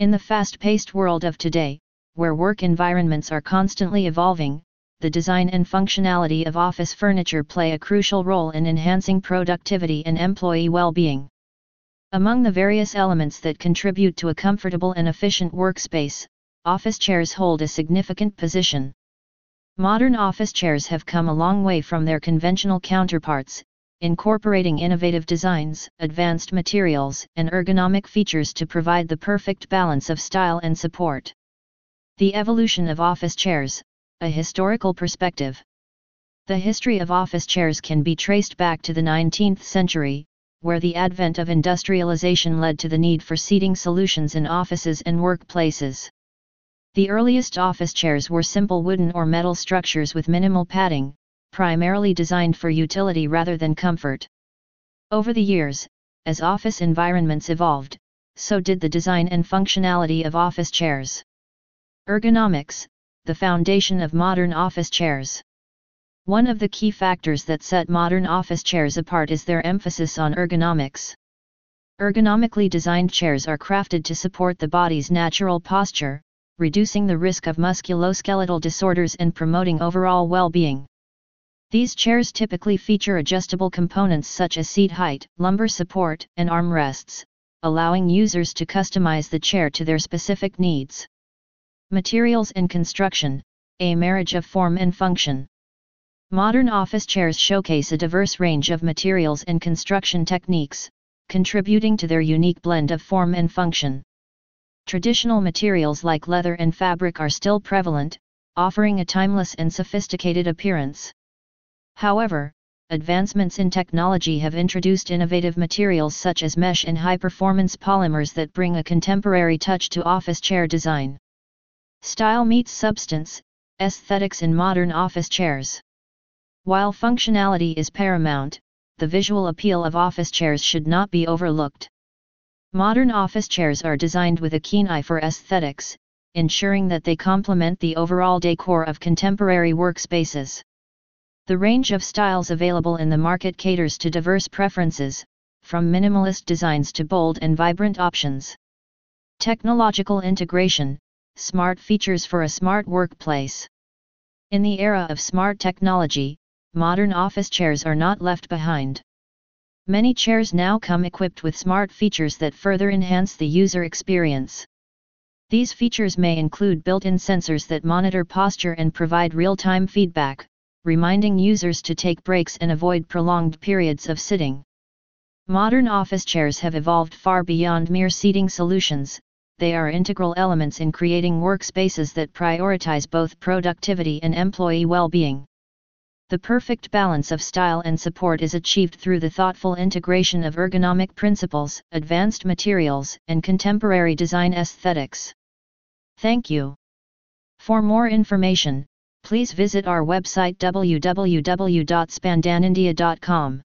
In the fast-paced world of today, where work environments are constantly evolving, the design and functionality of office furniture play a crucial role in enhancing productivity and employee well-being. Among the various elements that contribute to a comfortable and efficient workspace, office chairs hold a significant position. Modern office chairs have come a long way from their conventional counterparts, incorporating innovative designs, advanced materials, and ergonomic features to provide the perfect balance of style and support. The evolution of office chairs, a historical perspective. The history of office chairs can be traced back to the 19th century, where the advent of industrialization led to the need for seating solutions in offices and workplaces. The earliest office chairs were simple wooden or metal structures with minimal padding, primarily designed for utility rather than comfort. Over the years, as office environments evolved, so did the design and functionality of office chairs. Ergonomics, the foundation of modern office chairs. One of the key factors that set modern office chairs apart is their emphasis on ergonomics. Ergonomically designed chairs are crafted to support the body's natural posture, reducing the risk of musculoskeletal disorders and promoting overall well-being. These chairs typically feature adjustable components such as seat height, lumbar support, and armrests, allowing users to customize the chair to their specific needs. Materials and construction, a marriage of form and function. Modern office chairs showcase a diverse range of materials and construction techniques, contributing to their unique blend of form and function. Traditional materials like leather and fabric are still prevalent, offering a timeless and sophisticated appearance. However, advancements in technology have introduced innovative materials such as mesh and high-performance polymers that bring a contemporary touch to office chair design. Style meets substance, aesthetics in modern office chairs. While functionality is paramount, the visual appeal of office chairs should not be overlooked. Modern office chairs are designed with a keen eye for aesthetics, ensuring that they complement the overall decor of contemporary workspaces. The range of styles available in the market caters to diverse preferences, from minimalist designs to bold and vibrant options. Technological integration, Smart features for a smart workplace. In the era of smart technology, modern office chairs are not left behind. Many chairs now come equipped with smart features that further enhance the user experience. These features may include built-in sensors that monitor posture and provide real-time feedback, reminding users to take breaks and avoid prolonged periods of sitting. Modern office chairs have evolved far beyond mere seating solutions, they are integral elements in creating workspaces that prioritize both productivity and employee well-being. The perfect balance of style and support is achieved through the thoughtful integration of ergonomic principles, advanced materials, and contemporary design aesthetics. Thank you. For more information, please visit our website www.spandanindia.com.